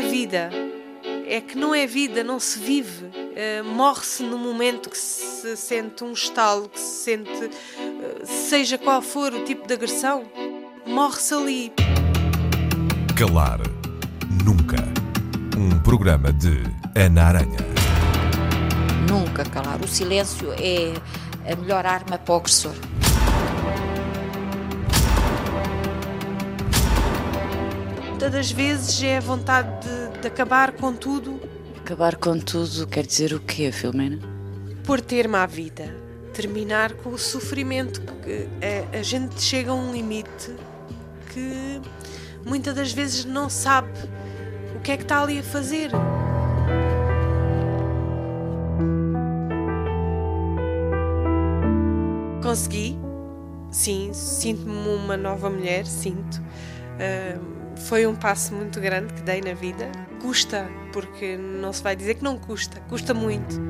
é vida. É que não é vida, não se vive. Uh, Morre-se no momento que se sente um estalo, que se sente, uh, seja qual for o tipo de agressão, morre-se ali. Calar Nunca. Um programa de Ana Aranha. Nunca calar. O silêncio é a melhor arma para o agressor. Muitas das vezes é a vontade de, de acabar com tudo. Acabar com tudo quer dizer o quê, Filomena? Por termo à vida. Terminar com o sofrimento. Que a, a gente chega a um limite que muitas das vezes não sabe o que é que está ali a fazer. Consegui, sim, sinto-me uma nova mulher, sinto. Uh, foi um passo muito grande que dei na vida. Custa, porque não se vai dizer que não custa, custa muito.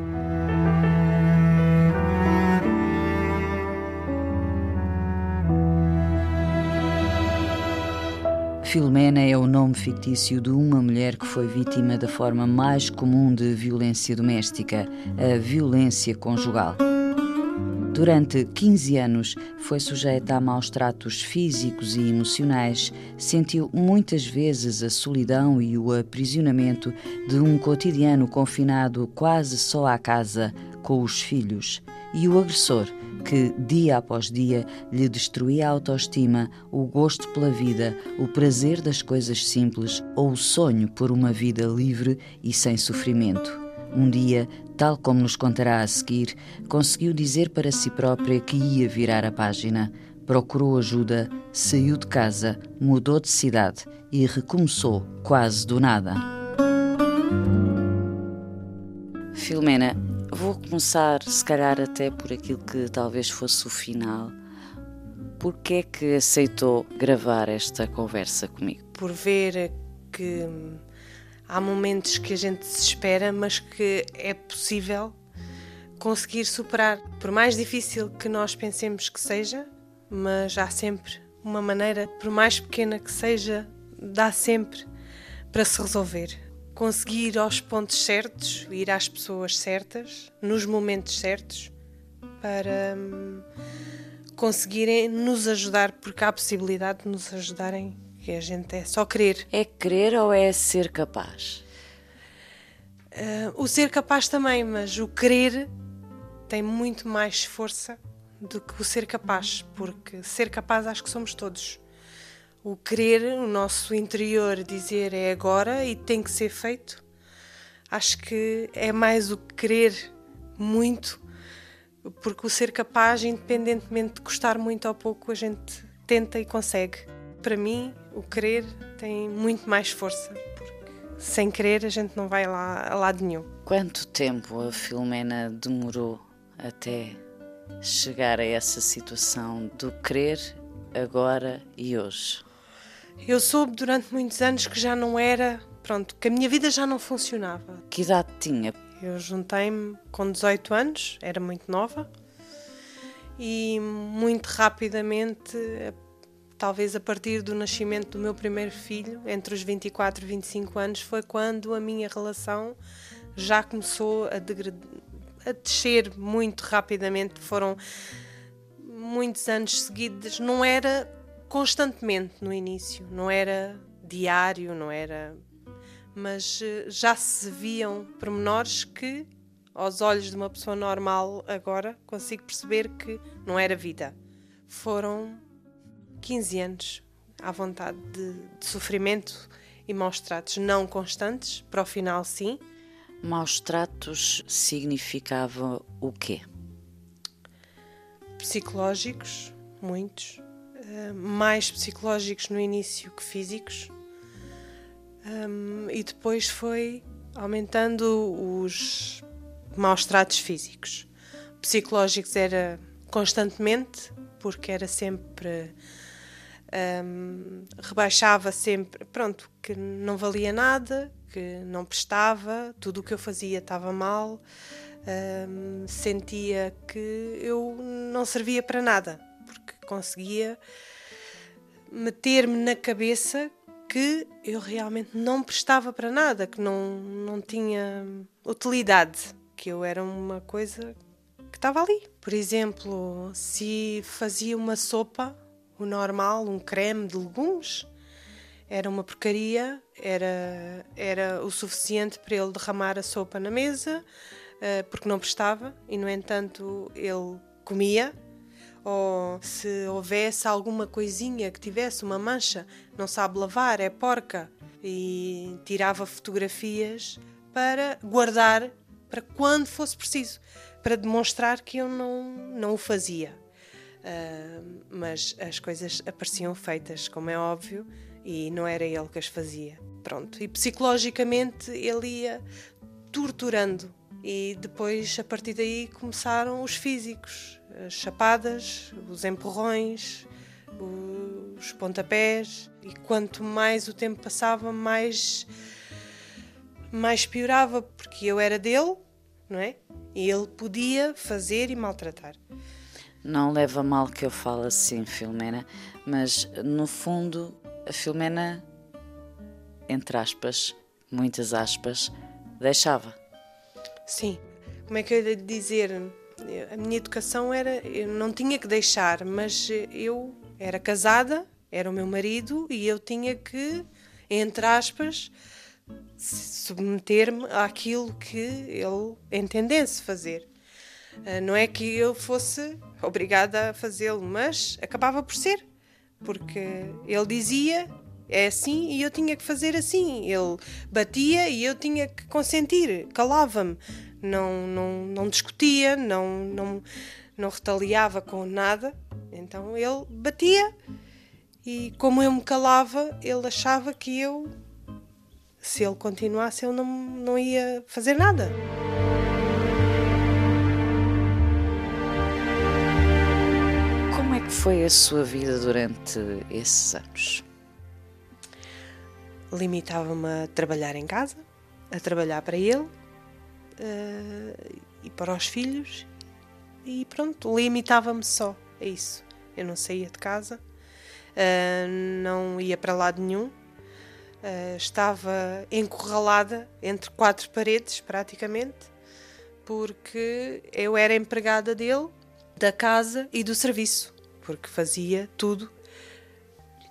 Filomena é o nome fictício de uma mulher que foi vítima da forma mais comum de violência doméstica, a violência conjugal. Durante 15 anos foi sujeita a maus tratos físicos e emocionais, sentiu muitas vezes a solidão e o aprisionamento de um cotidiano confinado quase só à casa, com os filhos, e o agressor, que dia após dia lhe destruía a autoestima, o gosto pela vida, o prazer das coisas simples ou o sonho por uma vida livre e sem sofrimento. Um dia, tal como nos contará a seguir, conseguiu dizer para si própria que ia virar a página. Procurou ajuda, saiu de casa, mudou de cidade e recomeçou quase do nada. Filomena, vou começar, se calhar, até por aquilo que talvez fosse o final. Por que é que aceitou gravar esta conversa comigo? Por ver que há momentos que a gente se espera, mas que é possível conseguir superar. Por mais difícil que nós pensemos que seja, mas há sempre uma maneira, por mais pequena que seja, dá sempre para se resolver. Conseguir ir aos pontos certos, ir às pessoas certas, nos momentos certos, para hum, conseguirem nos ajudar, porque há a possibilidade de nos ajudarem que a gente é só querer. É querer ou é ser capaz? Uh, o ser capaz também, mas o querer tem muito mais força do que o ser capaz, porque ser capaz acho que somos todos. O querer, o nosso interior dizer é agora e tem que ser feito, acho que é mais o querer muito, porque o ser capaz, independentemente de custar muito ou pouco, a gente tenta e consegue. Para mim, o querer tem muito mais força, porque sem querer a gente não vai lá a lado nenhum. Quanto tempo a Filomena demorou até chegar a essa situação do querer agora e hoje? Eu soube durante muitos anos que já não era, pronto, que a minha vida já não funcionava. Que idade tinha? Eu juntei-me com 18 anos, era muito nova, e muito rapidamente talvez a partir do nascimento do meu primeiro filho, entre os 24 e 25 anos, foi quando a minha relação já começou a, a descer muito rapidamente. Foram muitos anos seguidos, não era constantemente no início, não era diário, não era. Mas eh, já se viam pormenores que, aos olhos de uma pessoa normal, agora consigo perceber que não era vida. Foram 15 anos à vontade de, de sofrimento e maus tratos não constantes, para o final sim. Maus tratos significava o quê? Psicológicos, muitos. Uh, mais psicológicos no início que físicos. Um, e depois foi aumentando os maus tratos físicos. Psicológicos era constantemente, porque era sempre um, rebaixava sempre, pronto, que não valia nada, que não prestava, tudo o que eu fazia estava mal, um, sentia que eu não servia para nada, porque conseguia meter-me na cabeça que eu realmente não prestava para nada, que não, não tinha utilidade, que eu era uma coisa que estava ali. Por exemplo, se fazia uma sopa, o normal, um creme de legumes, era uma porcaria, era, era o suficiente para ele derramar a sopa na mesa, eh, porque não prestava, e no entanto ele comia. Ou se houvesse alguma coisinha que tivesse uma mancha, não sabe lavar, é porca, e tirava fotografias para guardar para quando fosse preciso, para demonstrar que eu não, não o fazia. Uh, mas as coisas apareciam feitas, como é óbvio, e não era ele que as fazia. Pronto. E psicologicamente ele ia torturando. E depois, a partir daí, começaram os físicos: as chapadas, os empurrões, os pontapés. E quanto mais o tempo passava, mais, mais piorava, porque eu era dele, não é? E ele podia fazer e maltratar. Não leva mal que eu fale assim, Filomena, mas no fundo a Filomena, entre aspas, muitas aspas, deixava. Sim. Como é que eu ia dizer? A minha educação era. Eu não tinha que deixar, mas eu era casada, era o meu marido e eu tinha que, entre aspas, submeter-me àquilo que ele entendesse fazer. Ah, não é que eu fosse obrigada a fazê-lo, mas acabava por ser porque ele dizia é assim e eu tinha que fazer assim. Ele batia e eu tinha que consentir, calava-me, não, não, não discutia, não, não, não retaliava com nada. Então ele batia e, como eu me calava, ele achava que eu, se ele continuasse, eu não, não ia fazer nada. Foi a sua vida durante esses anos? Limitava-me a trabalhar em casa, a trabalhar para ele uh, e para os filhos, e pronto, limitava-me só a isso. Eu não saía de casa, uh, não ia para lado nenhum, uh, estava encurralada entre quatro paredes, praticamente, porque eu era empregada dele, da casa e do serviço porque fazia tudo,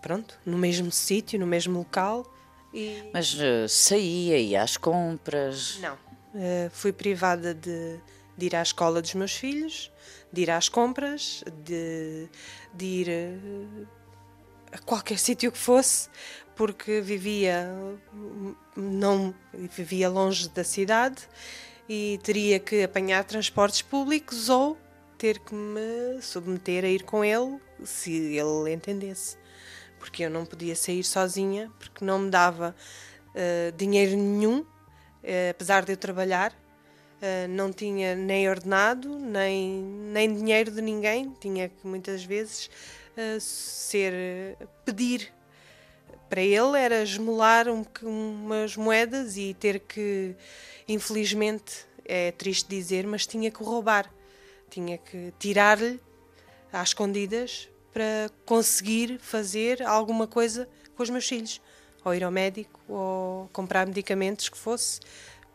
pronto, no mesmo sítio, no mesmo local. E... Mas uh, saía, ia às compras? Não, uh, fui privada de, de, ir à escola dos meus filhos, de ir às compras, de, de ir uh, a qualquer sítio que fosse, porque vivia não vivia longe da cidade e teria que apanhar transportes públicos ou ter que me submeter a ir com ele se ele entendesse. Porque eu não podia sair sozinha, porque não me dava uh, dinheiro nenhum, uh, apesar de eu trabalhar. Uh, não tinha nem ordenado, nem, nem dinheiro de ninguém. Tinha que muitas vezes ser pedir para ele era esmolar um, umas moedas e ter que, infelizmente, é triste dizer, mas tinha que roubar tinha que tirar-lhe às escondidas para conseguir fazer alguma coisa com os meus filhos, ou ir ao médico, ou comprar medicamentos que fosse,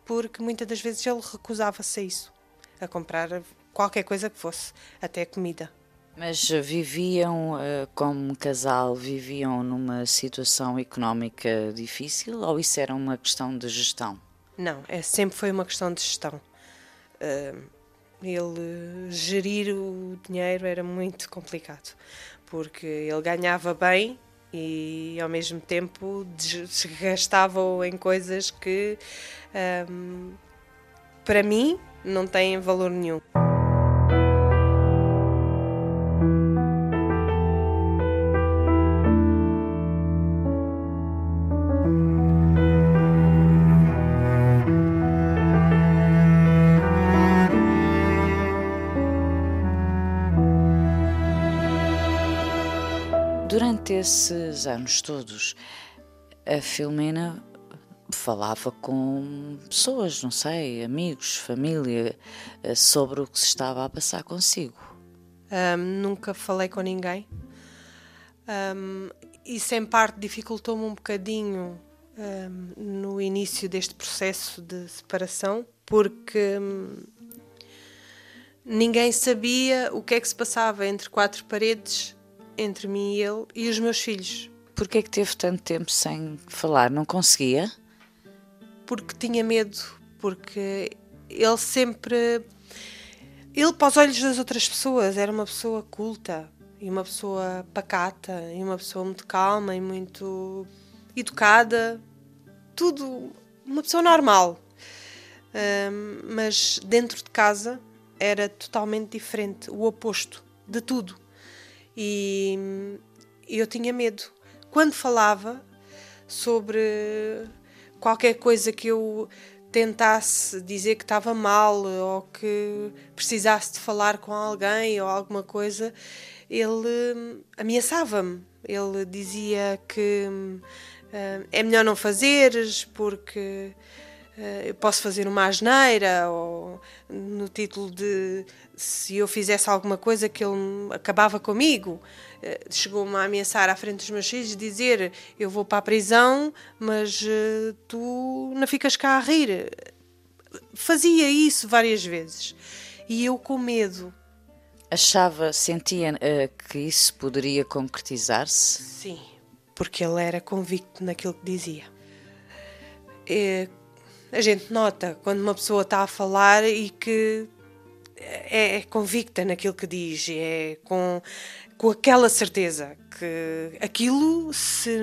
porque muitas das vezes ele recusava-se a isso, a comprar qualquer coisa que fosse, até comida. Mas viviam eh, como casal, viviam numa situação económica difícil ou isso era uma questão de gestão? Não, é, sempre foi uma questão de gestão. Uh, ele gerir o dinheiro era muito complicado, porque ele ganhava bem e ao mesmo tempo desgastava-o em coisas que um, para mim não têm valor nenhum. Esses anos todos, a Filomena falava com pessoas, não sei, amigos, família, eh, sobre o que se estava a passar consigo. Um, nunca falei com ninguém. Um, isso em parte dificultou-me um bocadinho um, no início deste processo de separação, porque um, ninguém sabia o que é que se passava entre quatro paredes, entre mim e ele e os meus filhos. Porquê é que teve tanto tempo sem falar? Não conseguia? Porque tinha medo, porque ele sempre. Ele, para os olhos das outras pessoas, era uma pessoa culta e uma pessoa pacata e uma pessoa muito calma e muito educada, tudo, uma pessoa normal. Um, mas dentro de casa era totalmente diferente, o oposto de tudo. E eu tinha medo. Quando falava sobre qualquer coisa que eu tentasse dizer que estava mal ou que precisasse de falar com alguém ou alguma coisa, ele ameaçava-me. Ele dizia que uh, é melhor não fazeres porque uh, eu posso fazer uma asneira ou no título de se eu fizesse alguma coisa que ele acabava comigo. Uh, Chegou-me a ameaçar à frente dos meus filhos dizer eu vou para a prisão, mas tu não ficas cá a rir. Fazia isso várias vezes. E eu com medo Achava, sentia uh, que isso poderia concretizar-se? Sim, porque ele era convicto naquilo que dizia. É, a gente nota quando uma pessoa está a falar e que é, é convicta naquilo que diz, é com, com aquela certeza que aquilo, se,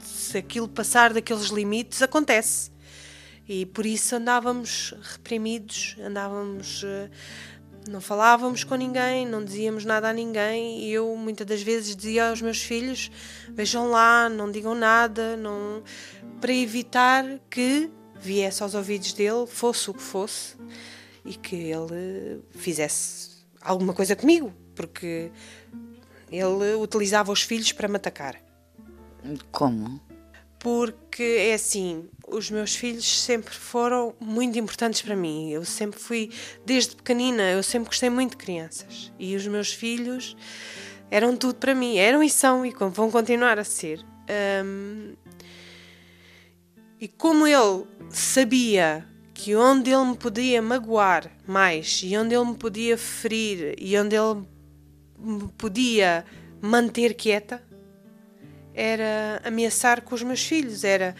se aquilo passar daqueles limites, acontece. E por isso andávamos reprimidos, andávamos. Uh, não falávamos com ninguém, não dizíamos nada a ninguém e eu muitas das vezes dizia aos meus filhos: vejam lá, não digam nada, não para evitar que viesse aos ouvidos dele, fosse o que fosse, e que ele fizesse alguma coisa comigo, porque ele utilizava os filhos para me atacar. Como? Porque é assim, os meus filhos sempre foram muito importantes para mim. Eu sempre fui, desde pequenina, eu sempre gostei muito de crianças. E os meus filhos eram tudo para mim. Eram e são e vão continuar a ser. Um, e como ele sabia que onde ele me podia magoar mais e onde ele me podia ferir e onde ele me podia manter quieta, era ameaçar com os meus filhos, era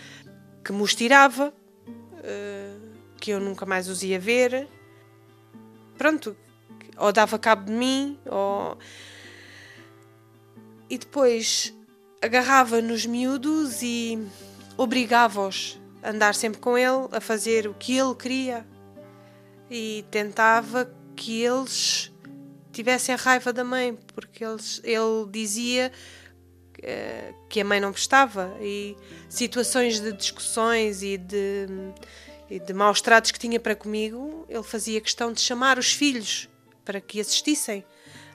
que me os tirava, uh, que eu nunca mais os ia ver. Pronto, ou dava cabo de mim, ou. E depois agarrava nos miúdos e obrigava-os andar sempre com ele, a fazer o que ele queria. E tentava que eles tivessem raiva da mãe, porque eles, ele dizia eh, que a mãe não prestava e situações de discussões e de, e de maus tratos que tinha para comigo, ele fazia questão de chamar os filhos para que assistissem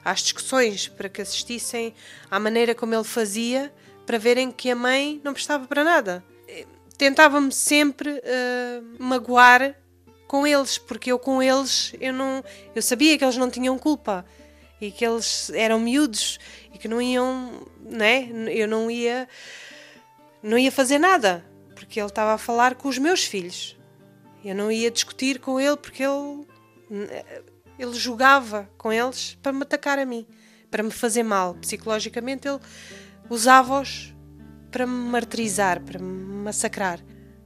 às discussões, para que assistissem à maneira como ele fazia, para verem que a mãe não prestava para nada. Tentava-me sempre uh, magoar com eles, porque eu com eles eu não eu sabia que eles não tinham culpa e que eles eram miúdos e que não iam, né? Eu não ia não ia fazer nada, porque ele estava a falar com os meus filhos. Eu não ia discutir com ele porque ele ele jogava com eles para me atacar a mim, para me fazer mal. Psicologicamente ele usava-os para me martirizar, para me massacrar.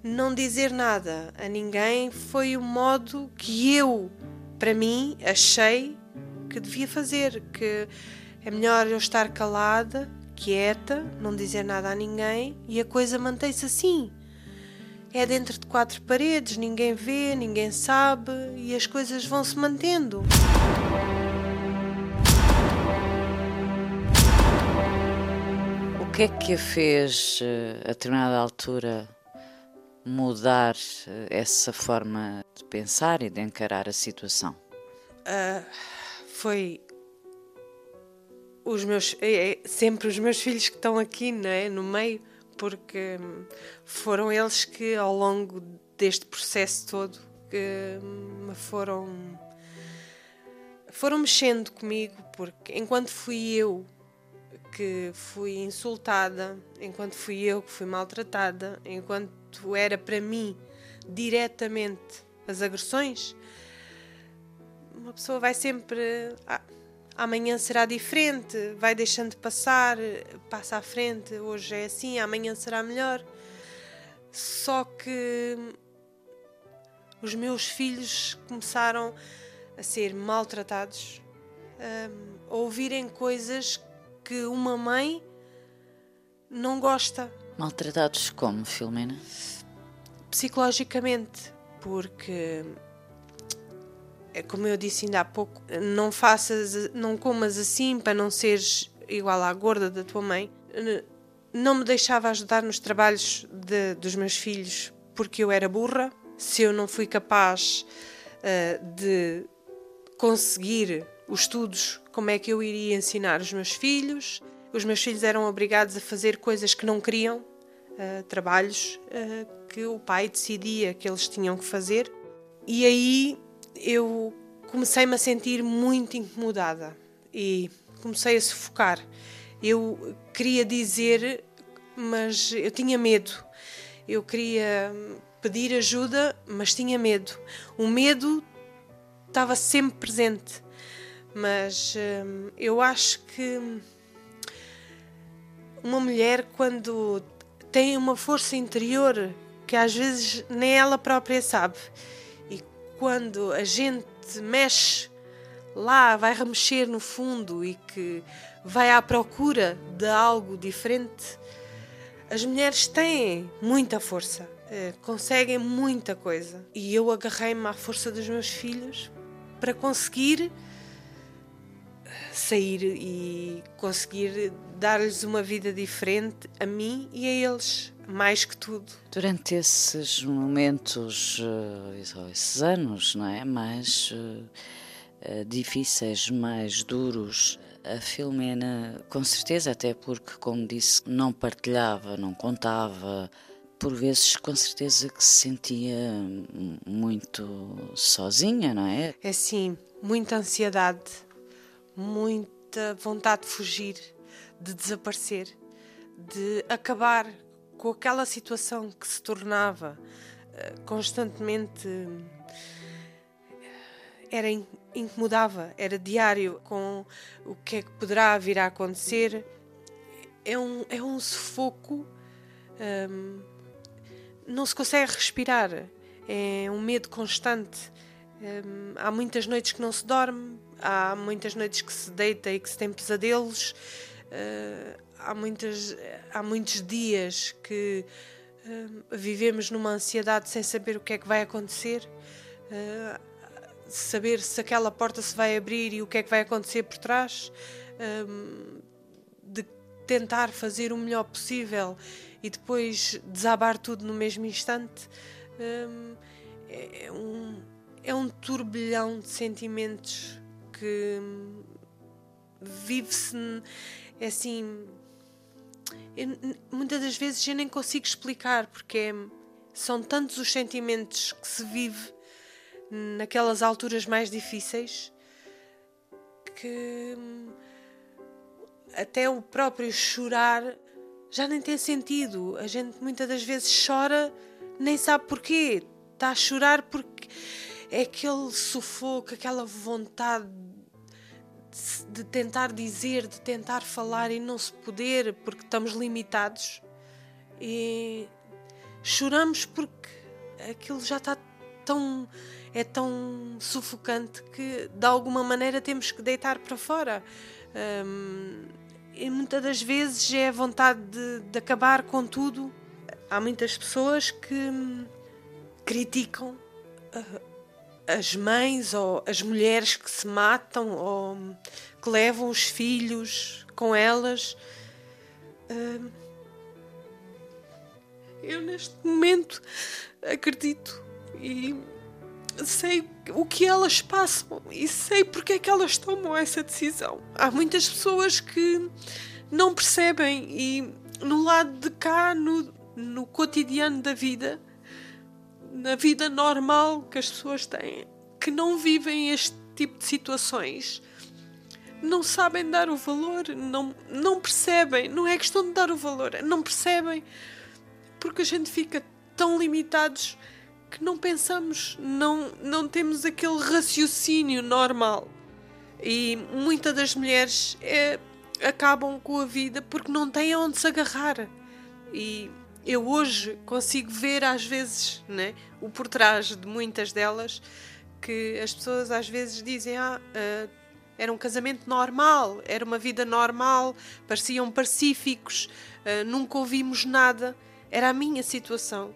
Não dizer nada a ninguém foi o modo que eu, para mim, achei que devia fazer, que é melhor eu estar calada, quieta, não dizer nada a ninguém e a coisa mantém-se assim. É dentro de quatro paredes, ninguém vê, ninguém sabe e as coisas vão se mantendo. Que é que a fez, eh, a determinada altura, mudar eh, essa forma de pensar e de encarar a situação? Uh, foi os meus é, é, sempre os meus filhos que estão aqui não é? no meio porque hum, foram eles que ao longo deste processo todo que me foram foram mexendo comigo porque enquanto fui eu que fui insultada, enquanto fui eu que fui maltratada, enquanto era para mim diretamente as agressões, uma pessoa vai sempre. Ah, amanhã será diferente, vai deixando de passar, passa à frente, hoje é assim, amanhã será melhor. Só que os meus filhos começaram a ser maltratados, a ouvirem coisas que uma mãe não gosta. Maltratados como, Filomena? Psicologicamente, porque é como eu disse ainda há pouco, não faças, não comas assim para não seres igual à gorda da tua mãe. Não me deixava ajudar nos trabalhos de, dos meus filhos porque eu era burra. Se eu não fui capaz uh, de conseguir os estudos, como é que eu iria ensinar os meus filhos? Os meus filhos eram obrigados a fazer coisas que não queriam, uh, trabalhos uh, que o pai decidia que eles tinham que fazer. E aí eu comecei-me a sentir muito incomodada e comecei a sufocar. Eu queria dizer, mas eu tinha medo. Eu queria pedir ajuda, mas tinha medo. O medo estava sempre presente. Mas hum, eu acho que uma mulher, quando tem uma força interior que às vezes nem ela própria sabe, e quando a gente mexe lá, vai remexer no fundo e que vai à procura de algo diferente, as mulheres têm muita força, eh, conseguem muita coisa. E eu agarrei-me à força dos meus filhos para conseguir sair e conseguir dar-lhes uma vida diferente a mim e a eles, mais que tudo. Durante esses momentos, eh, esses anos, não é? Mais eh, difíceis, mais duros, a Filomena, com certeza, até porque, como disse, não partilhava, não contava, por vezes, com certeza, que se sentia muito sozinha, não é? É sim, muita ansiedade, muita vontade de fugir, de desaparecer, de acabar com aquela situação que se tornava eh, constantemente era incomodava, era diário com o que é que poderá vir a acontecer. É um, é um sufoco, hum, não se consegue respirar, é um medo constante. Hum, há muitas noites que não se dorme, há muitas noites que se deita e que se tem pesadelos, uh, há, muitas, há muitos dias que uh, vivemos numa ansiedade sem saber o que é que vai acontecer, uh, saber se aquela porta se vai abrir e o que é que vai acontecer por trás, de tentar fazer o melhor possível e depois desabar tudo no mesmo instante. é, um, é um turbilhão de sentimentos que vive-se é assim. Eu, muitas das vezes eu nem consigo explicar porque é, são tantos os sentimentos que se vive naquelas alturas mais difíceis que até o próprio chorar já nem tem sentido. A gente muitas das vezes chora, nem sabe porquê. Está a chorar porque é aquele sufoco, aquela vontade de tentar dizer, de tentar falar e não se poder porque estamos limitados. E choramos porque aquilo já está tão é tão sufocante que de alguma maneira temos que deitar para fora. Um, e muitas das vezes é a vontade de, de acabar com tudo. Há muitas pessoas que criticam uh, as mães ou as mulheres que se matam ou que levam os filhos com elas. Eu, neste momento, acredito e sei o que elas passam e sei porque é que elas tomam essa decisão. Há muitas pessoas que não percebem e no lado de cá, no, no cotidiano da vida, na vida normal que as pessoas têm, que não vivem este tipo de situações, não sabem dar o valor, não, não percebem. Não é questão de dar o valor, não percebem porque a gente fica tão limitados que não pensamos, não, não temos aquele raciocínio normal. E muitas das mulheres é, acabam com a vida porque não têm onde se agarrar. E eu hoje consigo ver às vezes né, o por trás de muitas delas que as pessoas às vezes dizem ah, uh, era um casamento normal, era uma vida normal, pareciam pacíficos, uh, nunca ouvimos nada. Era a minha situação.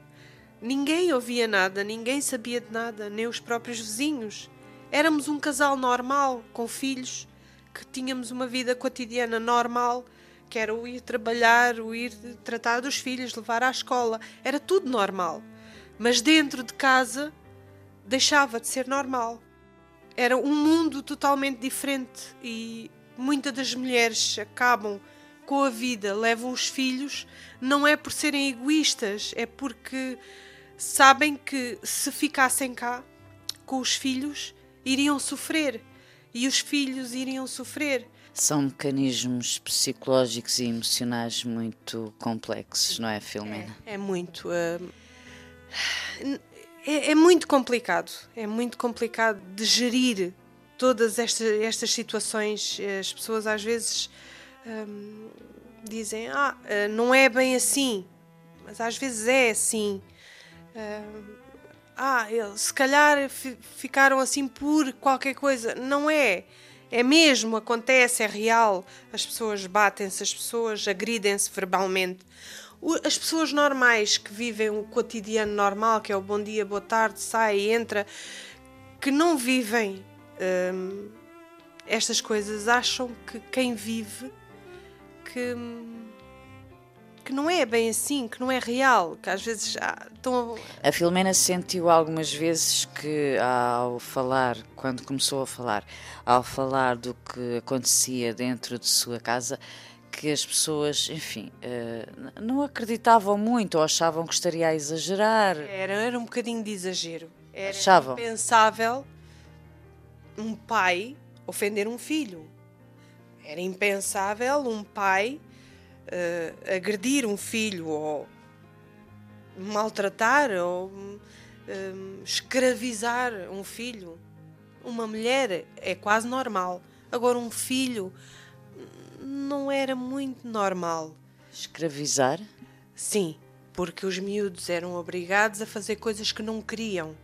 Ninguém ouvia nada, ninguém sabia de nada, nem os próprios vizinhos. Éramos um casal normal, com filhos, que tínhamos uma vida cotidiana normal, que era o ir trabalhar, o ir tratar dos filhos, levar à escola. Era tudo normal. Mas dentro de casa deixava de ser normal. Era um mundo totalmente diferente e muitas das mulheres acabam com a vida, levam os filhos, não é por serem egoístas, é porque sabem que se ficassem cá com os filhos, iriam sofrer e os filhos iriam sofrer. São mecanismos psicológicos e emocionais muito complexos, não é, Filomena? É, é muito. Uh, é, é, muito complicado. É muito complicado de gerir todas estas, estas situações. As pessoas às vezes um, dizem: Ah, uh, não é bem assim. Mas às vezes é assim. Uh, ah, eles se calhar ficaram assim por qualquer coisa. Não é. É mesmo, acontece, é real. As pessoas batem-se, as pessoas agridem-se verbalmente. As pessoas normais que vivem o cotidiano normal, que é o bom dia, boa tarde, sai, entra, que não vivem hum, estas coisas, acham que quem vive que que não é bem assim, que não é real, que às vezes ah, estão a... a Filomena sentiu algumas vezes que ao falar, quando começou a falar, ao falar do que acontecia dentro de sua casa, que as pessoas, enfim, uh, não acreditavam muito ou achavam que estaria a exagerar. Era, era um bocadinho de exagero. Era achavam. impensável um pai ofender um filho. Era impensável um pai uh, agredir um filho ou maltratar ou uh, escravizar um filho. Uma mulher é quase normal. Agora, um filho não era muito normal. Escravizar? Sim, porque os miúdos eram obrigados a fazer coisas que não queriam.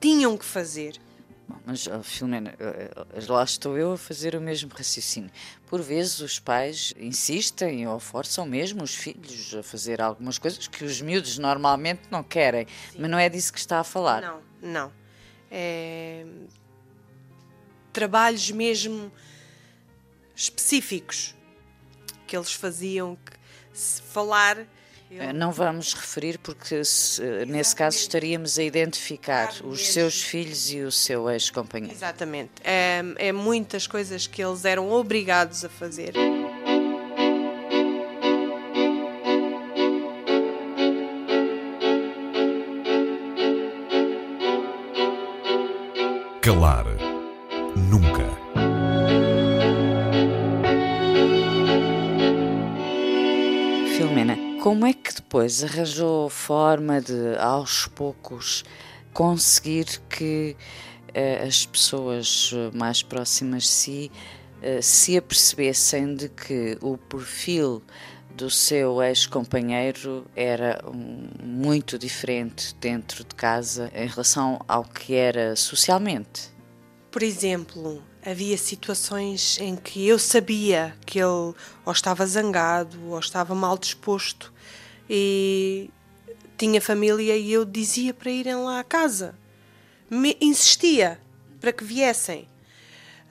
Tinham que fazer. Mas, oh, Filomena, lá estou eu a fazer o mesmo raciocínio. Por vezes os pais insistem ou forçam mesmo os filhos a fazer algumas coisas que os miúdos normalmente não querem. Sim. Mas não é disso que está a falar. Não, não. É... Trabalhos mesmo específicos que eles faziam, que se falar. Não vamos referir porque se, nesse caso estaríamos a identificar os seus filhos e o seu ex-companheiro. Exatamente. É, é muitas coisas que eles eram obrigados a fazer. Calar nunca. Como é que depois arranjou forma de, aos poucos, conseguir que uh, as pessoas mais próximas de si uh, se apercebessem de que o perfil do seu ex-companheiro era um, muito diferente dentro de casa em relação ao que era socialmente? Por exemplo, havia situações em que eu sabia que ele ou estava zangado ou estava mal disposto e tinha família e eu dizia para irem lá à casa. Me insistia para que viessem.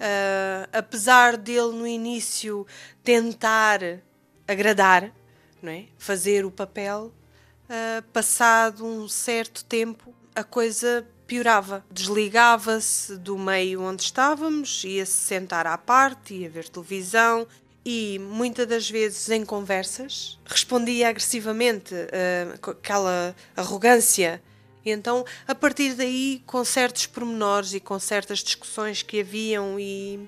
Uh, apesar dele no início tentar agradar, não é? fazer o papel, uh, passado um certo tempo a coisa piorava. Desligava-se do meio onde estávamos, ia-se sentar à parte, ia ver televisão e muitas das vezes em conversas respondia agressivamente, uh, com aquela arrogância. E então, a partir daí, com certos pormenores e com certas discussões que haviam e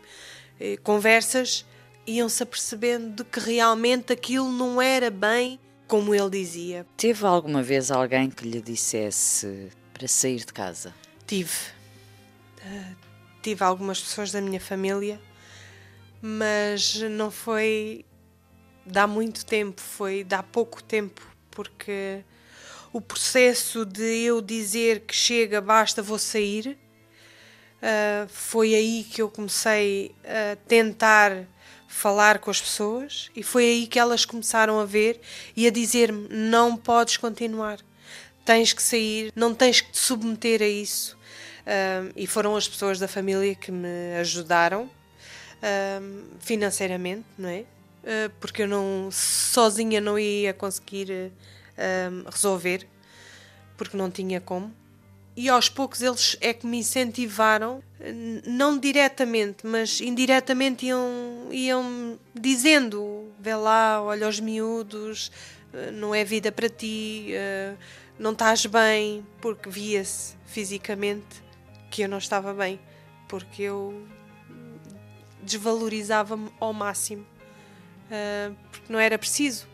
eh, conversas, iam-se apercebendo de que realmente aquilo não era bem como ele dizia. Teve alguma vez alguém que lhe dissesse para sair de casa? Tive. Uh, tive algumas pessoas da minha família, mas não foi dá muito tempo, foi dá pouco tempo, porque o processo de eu dizer que chega, basta, vou sair, uh, foi aí que eu comecei a tentar falar com as pessoas e foi aí que elas começaram a ver e a dizer-me: não podes continuar, tens que sair, não tens que te submeter a isso. Uh, e foram as pessoas da família que me ajudaram uh, financeiramente, não é? Uh, porque eu não sozinha não ia conseguir resolver, porque não tinha como e aos poucos eles é que me incentivaram, não diretamente, mas indiretamente iam, iam dizendo: vê lá, olha os miúdos, eh, não é vida para ti, eh, não estás bem, porque via-se fisicamente que eu não estava bem, porque eu desvalorizava-me ao máximo, eh, porque não era preciso,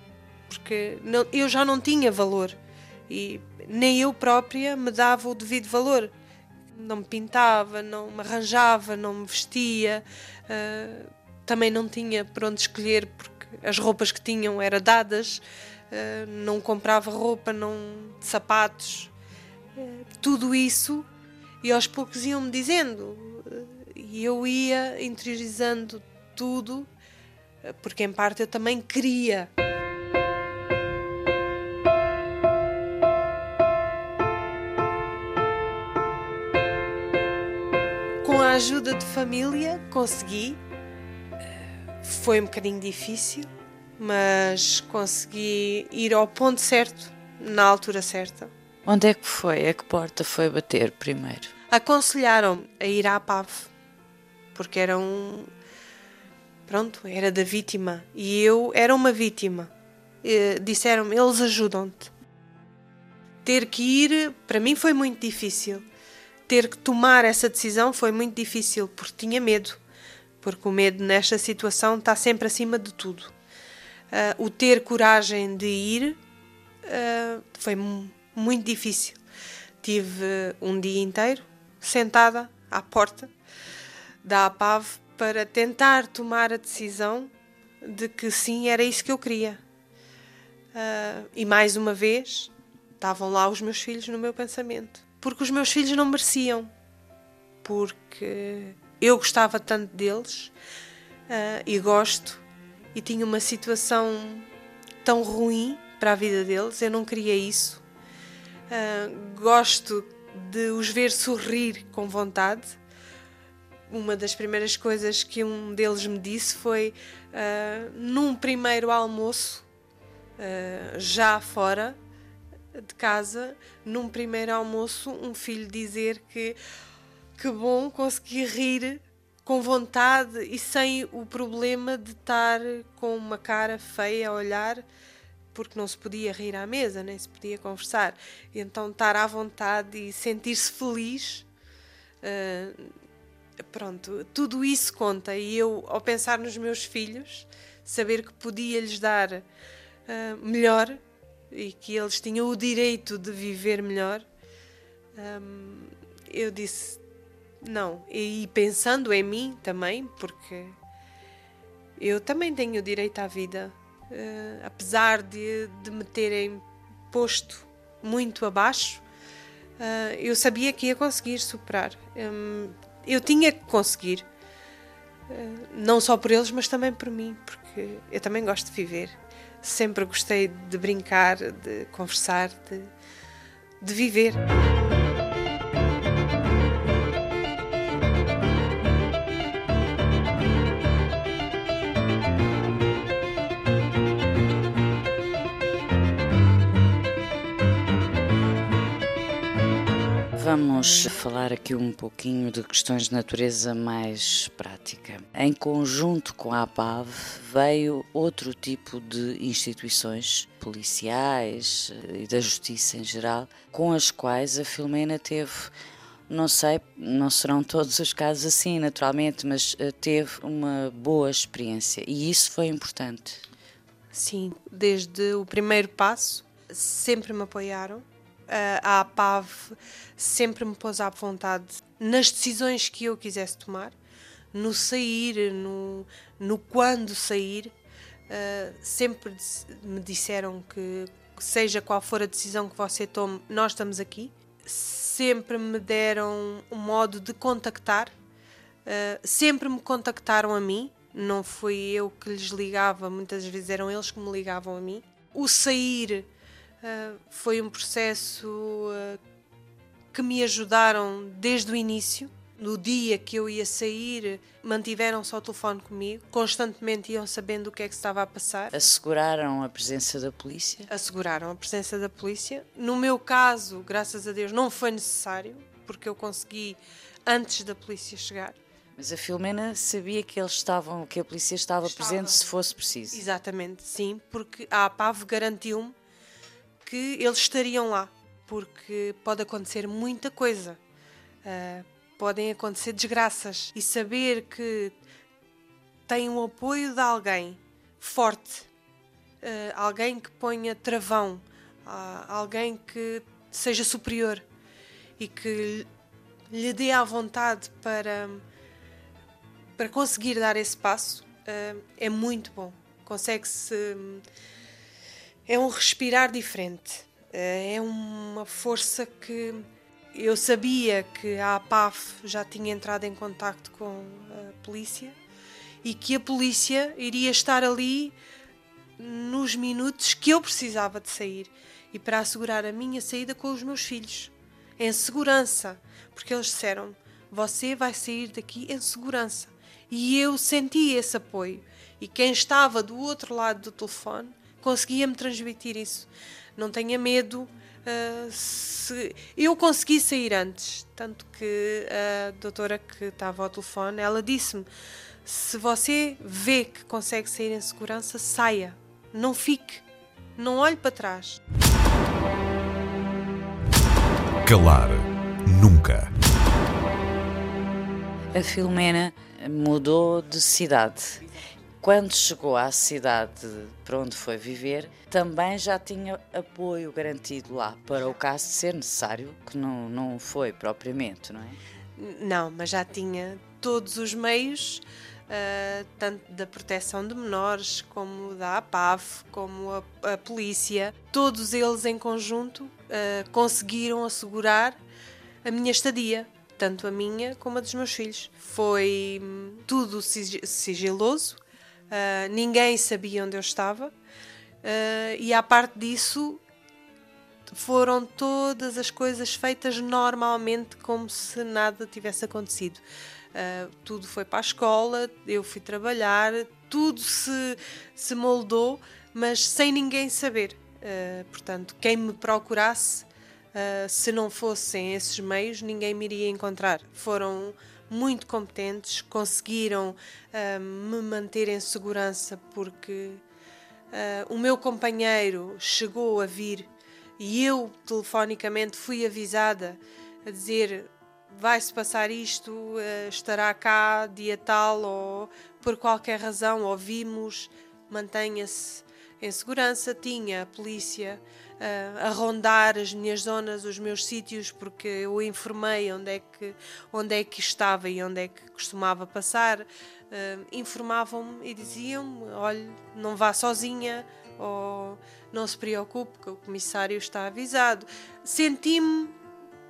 porque não, eu já não tinha valor e nem eu própria me dava o devido valor. Não me pintava, não me arranjava, não me vestia, uh, também não tinha por onde escolher porque as roupas que tinham eram dadas, uh, não comprava roupa, não sapatos, uh, tudo isso e aos poucos iam-me dizendo e eu ia interiorizando tudo porque em parte eu também queria. ajuda de família consegui. Foi um bocadinho difícil, mas consegui ir ao ponto certo, na altura certa. Onde é que foi? A que porta foi bater primeiro? Aconselharam a ir à PAV, porque era um. Pronto, era da vítima. E eu era uma vítima. Disseram-me, eles ajudam-te. Ter que ir, para mim foi muito difícil ter que tomar essa decisão foi muito difícil porque tinha medo, porque o medo nesta situação está sempre acima de tudo. Uh, o ter coragem de ir uh, foi muito difícil. Tive um dia inteiro sentada à porta da APAV para tentar tomar a decisão de que sim, era isso que eu queria. Uh, e mais uma vez, estavam lá os meus filhos no meu pensamento porque os meus filhos não mereciam, porque eu gostava tanto deles uh, e gosto, e tinha uma situação tão ruim para a vida deles, eu não queria isso. Uh, gosto de os ver sorrir com vontade. Uma das primeiras coisas que um deles me disse foi uh, num primeiro almoço, já fora, de casa, num primeiro almoço, um filho dizer que que bom conseguir rir com vontade e sem o problema de estar com uma cara feia a olhar, porque não se podia rir à mesa, nem se podia conversar. E então estar à vontade e sentir-se feliz. Uh, pronto, tudo isso conta. E eu, ao pensar nos meus filhos, saber que podia lhes dar uh, melhor e que eles tinham o direito de viver melhor, hum, eu disse não. E pensando em mim também, porque eu também tenho direito à vida, uh, apesar de, de me terem posto muito abaixo, uh, eu sabia que ia conseguir superar. Um, eu tinha que conseguir, uh, não só por eles, mas também por mim, porque eu também gosto de viver sempre gostei de brincar, de conversar, de, de viver. Vamos falar aqui um pouquinho de questões de natureza mais prática. Em conjunto com a APAV veio outro tipo de instituições policiais eh, e da justiça em geral, com as quais a Filomena teve Não sei, não serão todos os casos assim, naturalmente, mas uh, teve uma boa experiência e isso foi importante. Sim, desde o primeiro passo sempre me apoiaram. Uh, a APAV sempre me pôs à vontade nas decisões que eu quisesse tomar, no sair, no, no quando sair. Uh, sempre me disseram que, seja qual for a decisão que você tome, nós estamos aqui. Sempre me deram um modo de contactar, uh, sempre me contactaram a mim, não fui eu que lhes ligava, muitas vezes eram eles que me ligavam a mim. O sair uh, foi um processo uh, que me ajudaram desde o início. No dia que eu ia sair, mantiveram-se ao telefone comigo, constantemente iam sabendo o que é que estava a passar. Asseguraram a presença da polícia? Asseguraram a presença da polícia. No meu caso, graças a Deus, não foi necessário, porque eu consegui antes da polícia chegar. Mas a Filomena sabia que eles estavam, que a polícia estava, estava. presente se fosse preciso. Exatamente, sim, porque a APAV garantiu-me que eles estariam lá, porque pode acontecer muita coisa. Uh, podem acontecer desgraças e saber que tem o apoio de alguém forte, uh, alguém que ponha travão, uh, alguém que seja superior e que lhe dê a vontade para para conseguir dar esse passo é muito bom. Consegue-se. É um respirar diferente. Uh, é uma força que eu sabia que a APAF já tinha entrado em contato com a polícia e que a polícia iria estar ali nos minutos que eu precisava de sair e para assegurar a minha saída com os meus filhos em segurança, porque eles disseram: "Você vai sair daqui em segurança". E eu senti esse apoio. E quem estava do outro lado do telefone conseguia-me transmitir isso. Não tenha medo. Uh, se eu consegui sair antes, tanto que a doutora que estava ao telefone, ela disse-me: se você vê que consegue sair em segurança, saia, não fique, não olhe para trás. Calar nunca. A Filomena mudou de cidade. Quando chegou à cidade para onde foi viver, também já tinha apoio garantido lá para o caso de ser necessário, que não, não foi propriamente, não é? Não, mas já tinha todos os meios, uh, tanto da proteção de menores, como da APAV, como a, a polícia, todos eles em conjunto uh, conseguiram assegurar a minha estadia tanto a minha como a dos meus filhos. Foi hum, tudo sigiloso, uh, ninguém sabia onde eu estava, uh, e à parte disso, foram todas as coisas feitas normalmente, como se nada tivesse acontecido. Uh, tudo foi para a escola, eu fui trabalhar, tudo se, se moldou, mas sem ninguém saber. Portanto, quem me procurasse se não fossem esses meios, ninguém me iria encontrar. Foram muito competentes, conseguiram uh, me manter em segurança porque uh, o meu companheiro chegou a vir e eu telefonicamente fui avisada a dizer vai-se passar isto, estará cá dia tal ou por qualquer razão ouvimos, mantenha-se em segurança. Tinha a polícia uh, a rondar as minhas zonas, os meus sítios, porque eu informei onde é que, onde é que estava e onde é que costumava passar. Uh, informavam-me e diziam-me: olhe, não vá sozinha ou não se preocupe, que o comissário está avisado. Senti-me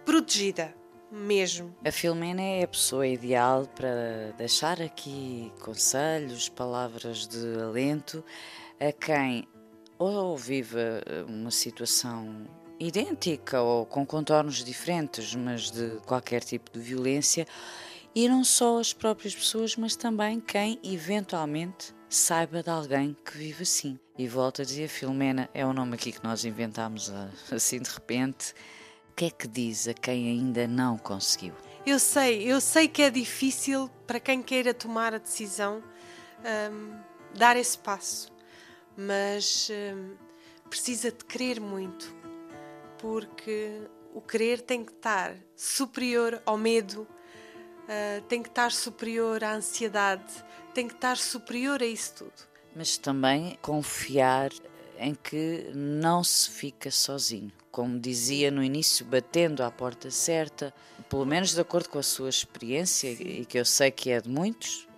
protegida mesmo. A Filomena é a pessoa ideal para deixar aqui conselhos, palavras de alento a quem ou vive eh, uma situação idêntica ou com contornos diferentes, mas de qualquer tipo de violência, e não só as próprias pessoas, mas também quem eventualmente saiba de alguém que vive assim. E volto a dizer, Filomena é o nome aqui que nós inventámos ah, assim de repente. O que é que diz a quem ainda não conseguiu? Eu sei, eu sei que é difícil para quem queira tomar a decisão um, dar esse passo mas hum, precisa de querer muito, porque o querer tem que estar superior ao medo, uh, tem que estar superior à ansiedade, tem que estar superior a isso tudo. Mas também confiar em que não se fica sozinho. Como dizia no início, batendo à porta certa, pelo menos de acordo com a sua experiência, Sim. e que eu sei que é de muitos.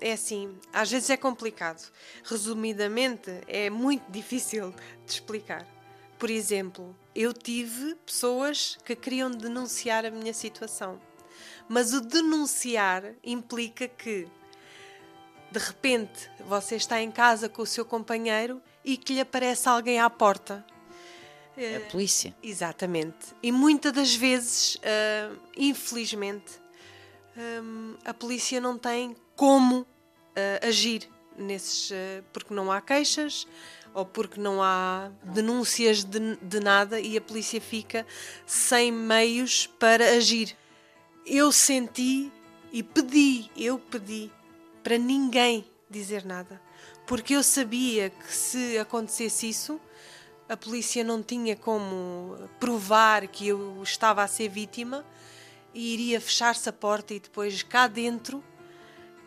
É assim, às vezes é complicado. Resumidamente, é muito difícil de explicar. Por exemplo, eu tive pessoas que queriam denunciar a minha situação. Mas o denunciar implica que de repente você está em casa com o seu companheiro e que lhe aparece alguém à porta. A eh, polícia. Exatamente. E muitas das vezes, uh, infelizmente, um, a polícia não tem como uh, agir nesses. Uh, porque não há queixas ou porque não há denúncias de, de nada e a polícia fica sem meios para agir. Eu senti e pedi, eu pedi para ninguém dizer nada, porque eu sabia que se acontecesse isso, a polícia não tinha como provar que eu estava a ser vítima e iria fechar-se a porta e depois cá dentro,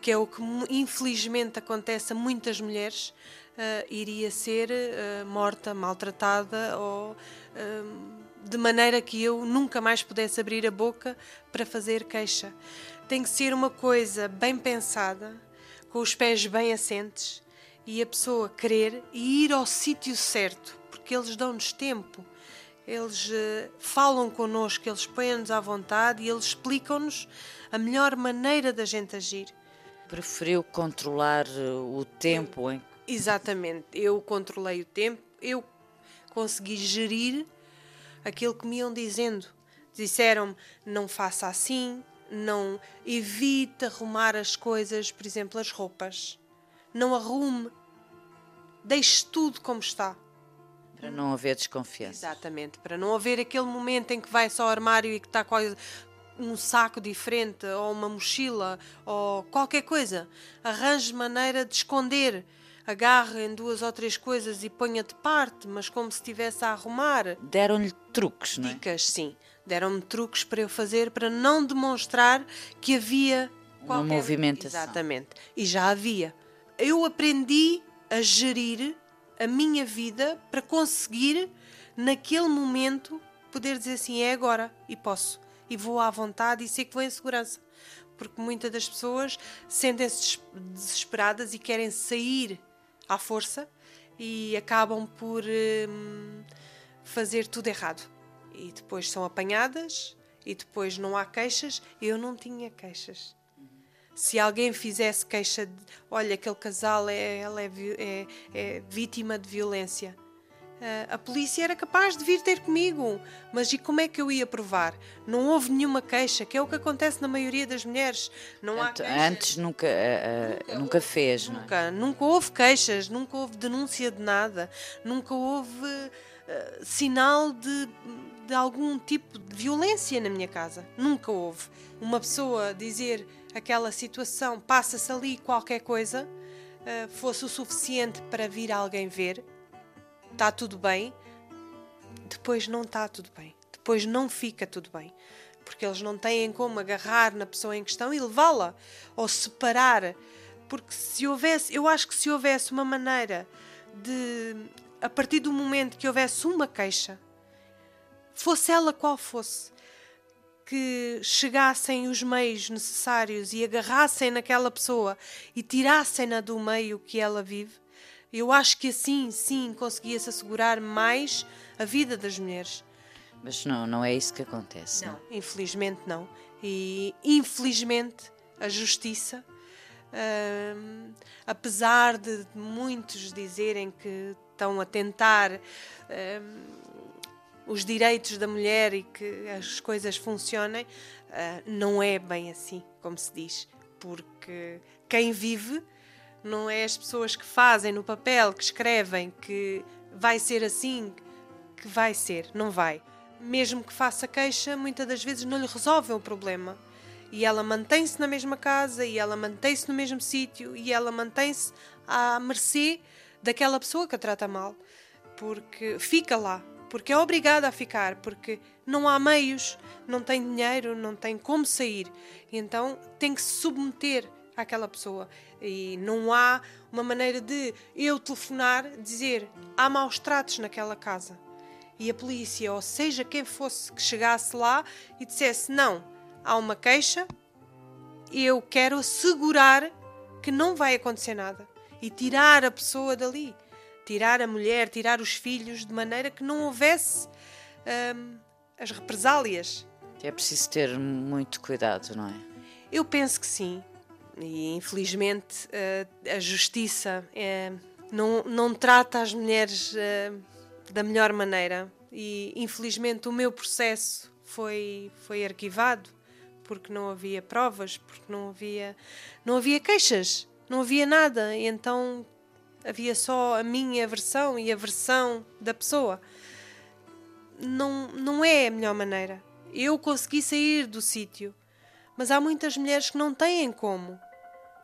que é o que infelizmente acontece a muitas mulheres, uh, iria ser uh, morta, maltratada ou uh, de maneira que eu nunca mais pudesse abrir a boca para fazer queixa. Tem que ser uma coisa bem pensada, com os pés bem assentes e a pessoa querer e ir ao sítio certo, porque eles dão-nos tempo. Eles uh, falam connosco, eles põem-nos à vontade e eles explicam-nos a melhor maneira da gente agir. Preferiu controlar eh, o tempo em Exatamente, eu controlei o tempo, eu consegui gerir aquilo que me iam dizendo. Disseram-me: não faça assim, não evite arrumar as coisas, por exemplo, as roupas. Não arrume. Deixe tudo como está. Para não haver desconfiança. Exatamente, para não haver aquele momento em que vai só ao armário e que está com um saco diferente, ou uma mochila, ou qualquer coisa. Arranje maneira de esconder. Agarre em duas ou três coisas e ponha de parte, mas como se estivesse a arrumar. Deram-lhe truques, não é? Dicas, sim. Deram-me truques para eu fazer para não demonstrar que havia qualquer... uma movimentação. Exatamente. E já havia. Eu aprendi a gerir a minha vida para conseguir, naquele momento, poder dizer assim: é agora e posso. E vou à vontade e sei que vou em segurança. Porque muitas das pessoas sentem-se desesperadas e querem sair à força e acabam por hum, fazer tudo errado e depois são apanhadas e depois não há queixas. Eu não tinha queixas. Se alguém fizesse queixa de olha, aquele casal é, ela é, é, é vítima de violência, eh, a polícia era capaz de vir ter comigo. Mas e como é que eu ia provar? Não houve nenhuma queixa, que é o que acontece na maioria das mulheres. Não há Antes nunca, uh, nunca, nunca fez, nunca, não é? Nunca houve queixas, nunca houve denúncia de nada, nunca houve uh, sinal de de algum tipo de violência na minha casa. Nunca houve. Uma pessoa dizer aquela situação, passa-se ali qualquer coisa, uh, fosse o suficiente para vir alguém ver, está tudo bem, depois não está tudo bem. Depois não fica tudo bem. Porque eles não têm como agarrar na pessoa em questão e levá-la ou separar. Porque se houvesse, eu acho que se houvesse uma maneira de, a partir do momento que houvesse uma queixa, fosse ela qual fosse, que chegassem os meios necessários e agarrassem naquela pessoa e tirassem-na do meio que ela vive, eu acho que assim sim conseguia-se assegurar mais a vida das mulheres. Mas não, não é isso que acontece. Não, não. infelizmente não. E infelizmente a justiça, hum, apesar de muitos dizerem que estão a tentar hum, os direitos da mulher e que as coisas funcionem, uh, não é bem assim, como se diz, porque quem vive não é as pessoas que fazem no papel, que escrevem que vai ser assim, que vai ser, não vai. Mesmo que faça queixa, muitas das vezes não lhe resolvem o problema. E ela mantém-se na mesma casa, e ela mantém-se no mesmo sítio, e ela mantém-se à mercê daquela pessoa que a trata mal, porque fica lá, porque é obrigada a ficar, porque não há meios, não tem dinheiro, não tem como sair. E então tem que se submeter àquela pessoa. E não há uma maneira de eu telefonar, dizer há maus tratos naquela casa. E a polícia, ou seja, quem fosse que chegasse lá e dissesse não, há uma queixa, eu quero assegurar que não vai acontecer nada e tirar a pessoa dali, tirar a mulher, tirar os filhos, de maneira que não houvesse hum, as represálias. É preciso ter muito cuidado, não é? Eu penso que sim. E infelizmente eh, a justiça é, não, não trata as mulheres eh, da melhor maneira. E infelizmente o meu processo foi, foi arquivado porque não havia provas, porque não havia, não havia queixas, não havia nada. E então havia só a minha versão e a versão da pessoa. Não, não é a melhor maneira. Eu consegui sair do sítio, mas há muitas mulheres que não têm como.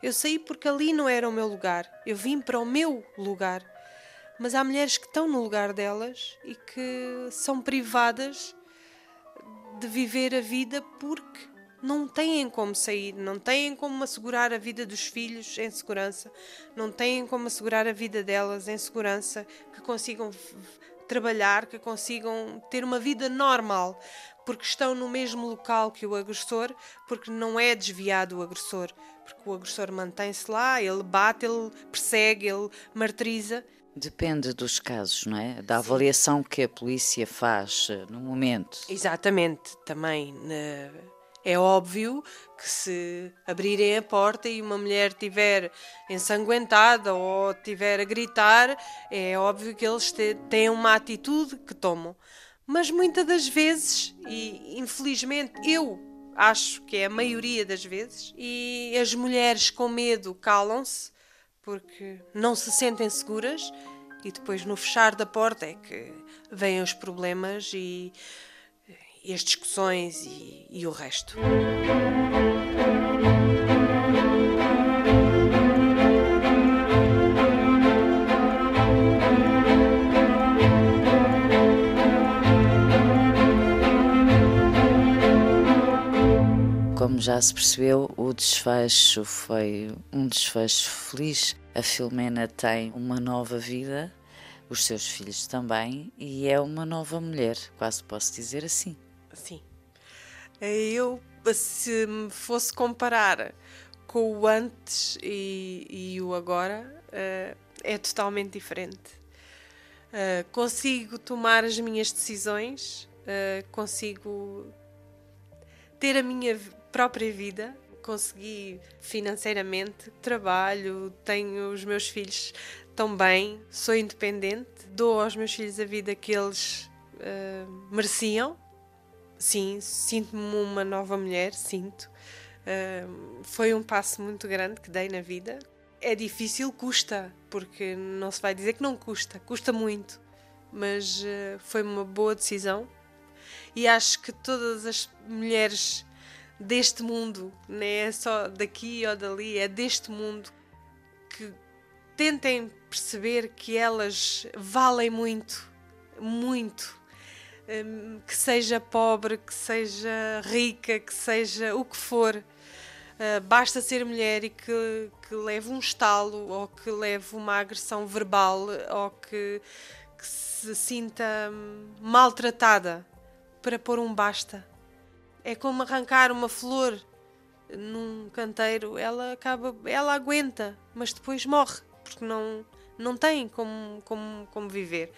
Eu saí porque ali não era o meu lugar. Eu vim para o meu lugar. Mas há mulheres que estão no lugar delas e que são privadas de viver a vida porque não têm como sair, não têm como assegurar a vida dos filhos em segurança, não têm como assegurar a vida delas em segurança, que consigam trabalhar, que consigam ter uma vida normal, porque estão no mesmo local que o agressor, porque não é desviado o agressor, porque o agressor mantém-se lá, ele bate, ele persegue, ele martiriza. Depende dos casos, não é? Da avaliação que a polícia faz eh, no momento. Exatamente, também. É óbvio que se abrirem a porta e uma mulher estiver ensanguentada ou estiver a gritar, é óbvio que eles têm uma atitude que tomam. Mas muitas das vezes, e infelizmente eu acho que é a maioria das vezes, e as mulheres com medo calam-se porque não se sentem seguras e depois no fechar da porta é que vêm os problemas e e as discussões e, e o resto. Como já se percebeu, o desfecho foi um desfecho feliz. A Filomena tem uma nova vida, os seus filhos também, e é uma nova mulher, quase posso dizer assim. Sim. Eu, se me fosse comparar com o antes e, e o agora, uh, é totalmente diferente. Uh, consigo tomar as minhas decisões, uh, consigo ter a minha própria vida, consegui financeiramente, trabalho, tenho os meus filhos tão bem, sou independente, dou aos meus filhos a vida que eles mereciam sim, sinto-me uma nova mulher, sinto. Uh, foi um passo muito grande que dei na vida. É difícil, custa, porque não se vai dizer que não custa, custa muito, mas uh, foi uma boa decisão. E acho que todas as mulheres deste mundo, não é só daqui ou dali, é deste mundo, que tentem perceber que elas valem muito, muito que seja pobre, que seja rica, que seja o que for. Uh, basta ser mulher e que, que leve um estalo ou que leve uma agressão verbal ou que, que se sinta hum, maltratada para pôr um basta. É como arrancar uma flor num canteiro, ela acaba, ela aguenta, mas depois morre porque não não tem como como, como viver.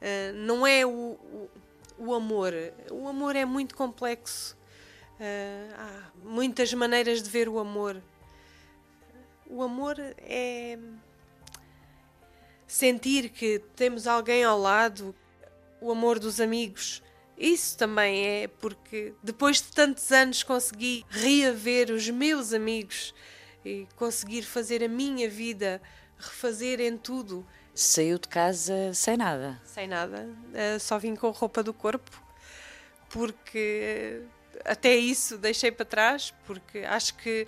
Uh, não é o, o o amor. O amor é muito complexo. Uh, há muitas maneiras de ver o amor. O amor é sentir que temos alguém ao lado, o amor dos amigos. Isso também é porque depois de tantos anos consegui reaver os meus amigos e conseguir fazer a minha vida, refazer em tudo saiu de casa sem nada. Sem nada, uh, só vim com roupa do corpo, porque até isso deixei para trás, porque acho que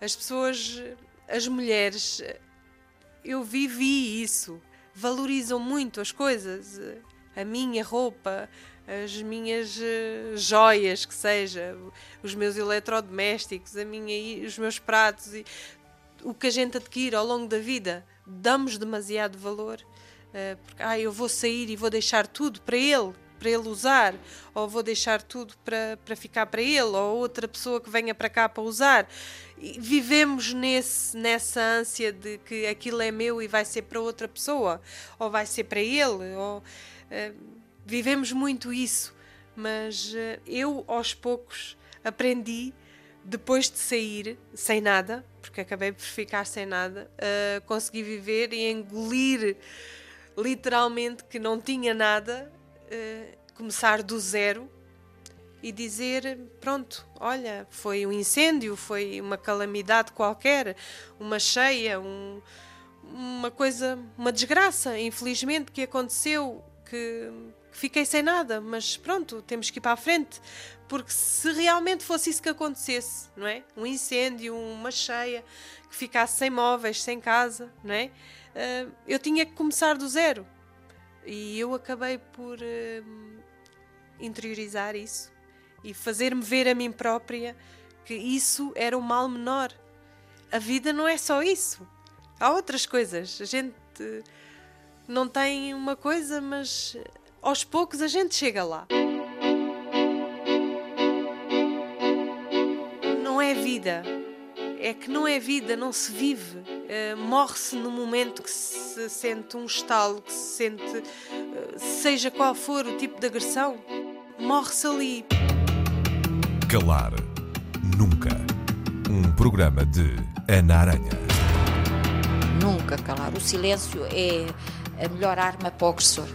as pessoas, as mulheres, eu vivi isso, valorizam muito as coisas. a minha roupa, as minhas joias, que seja, os meus eletrodomésticos, a minha, os meus pratos, e o que a gente adquire ao longo da vida, damos demasiado valor. Uh, porque, ah, eu vou sair e vou deixar tudo para ele, para ele usar, ou vou deixar tudo para, para ficar para ele, ou outra pessoa que venha para cá para usar. E vivemos nesse, nessa ânsia de que aquilo é meu e vai ser para outra pessoa, ou vai ser para ele, ou, uh, vivemos muito isso. Mas uh, eu, aos poucos, aprendi, depois de sair sem nada, porque acabei por ficar sem nada, uh, consegui viver e engolir literalmente que não tinha nada eh, começar do zero e dizer: pronto, olha, foi um incêndio, foi uma calamidade qualquer, uma cheia, um, uma coisa, uma desgraça, infelizmente, que aconteceu, que fiquei sem nada, mas pronto, temos que ir para a frente, porque se realmente fosse isso que acontecesse, não é? Um incêndio, uma cheia, que ficasse sem móveis, sem casa, não é? Uh, eu tinha que começar do zero. E eu acabei por uh, interiorizar isso e fazer-me ver a mim própria que isso era o mal menor. A vida não é só isso. Há outras coisas. A gente não tem uma coisa, mas aos poucos a gente chega lá. Não é vida. É que não é vida, não se vive. Uh, Morre-se no momento que se sente um estalo, que se sente, uh, seja qual for o tipo de agressão, morre-se ali. Calar Nunca. Um programa de Ana Aranha. Nunca calar. O silêncio é a melhor arma para o agressor.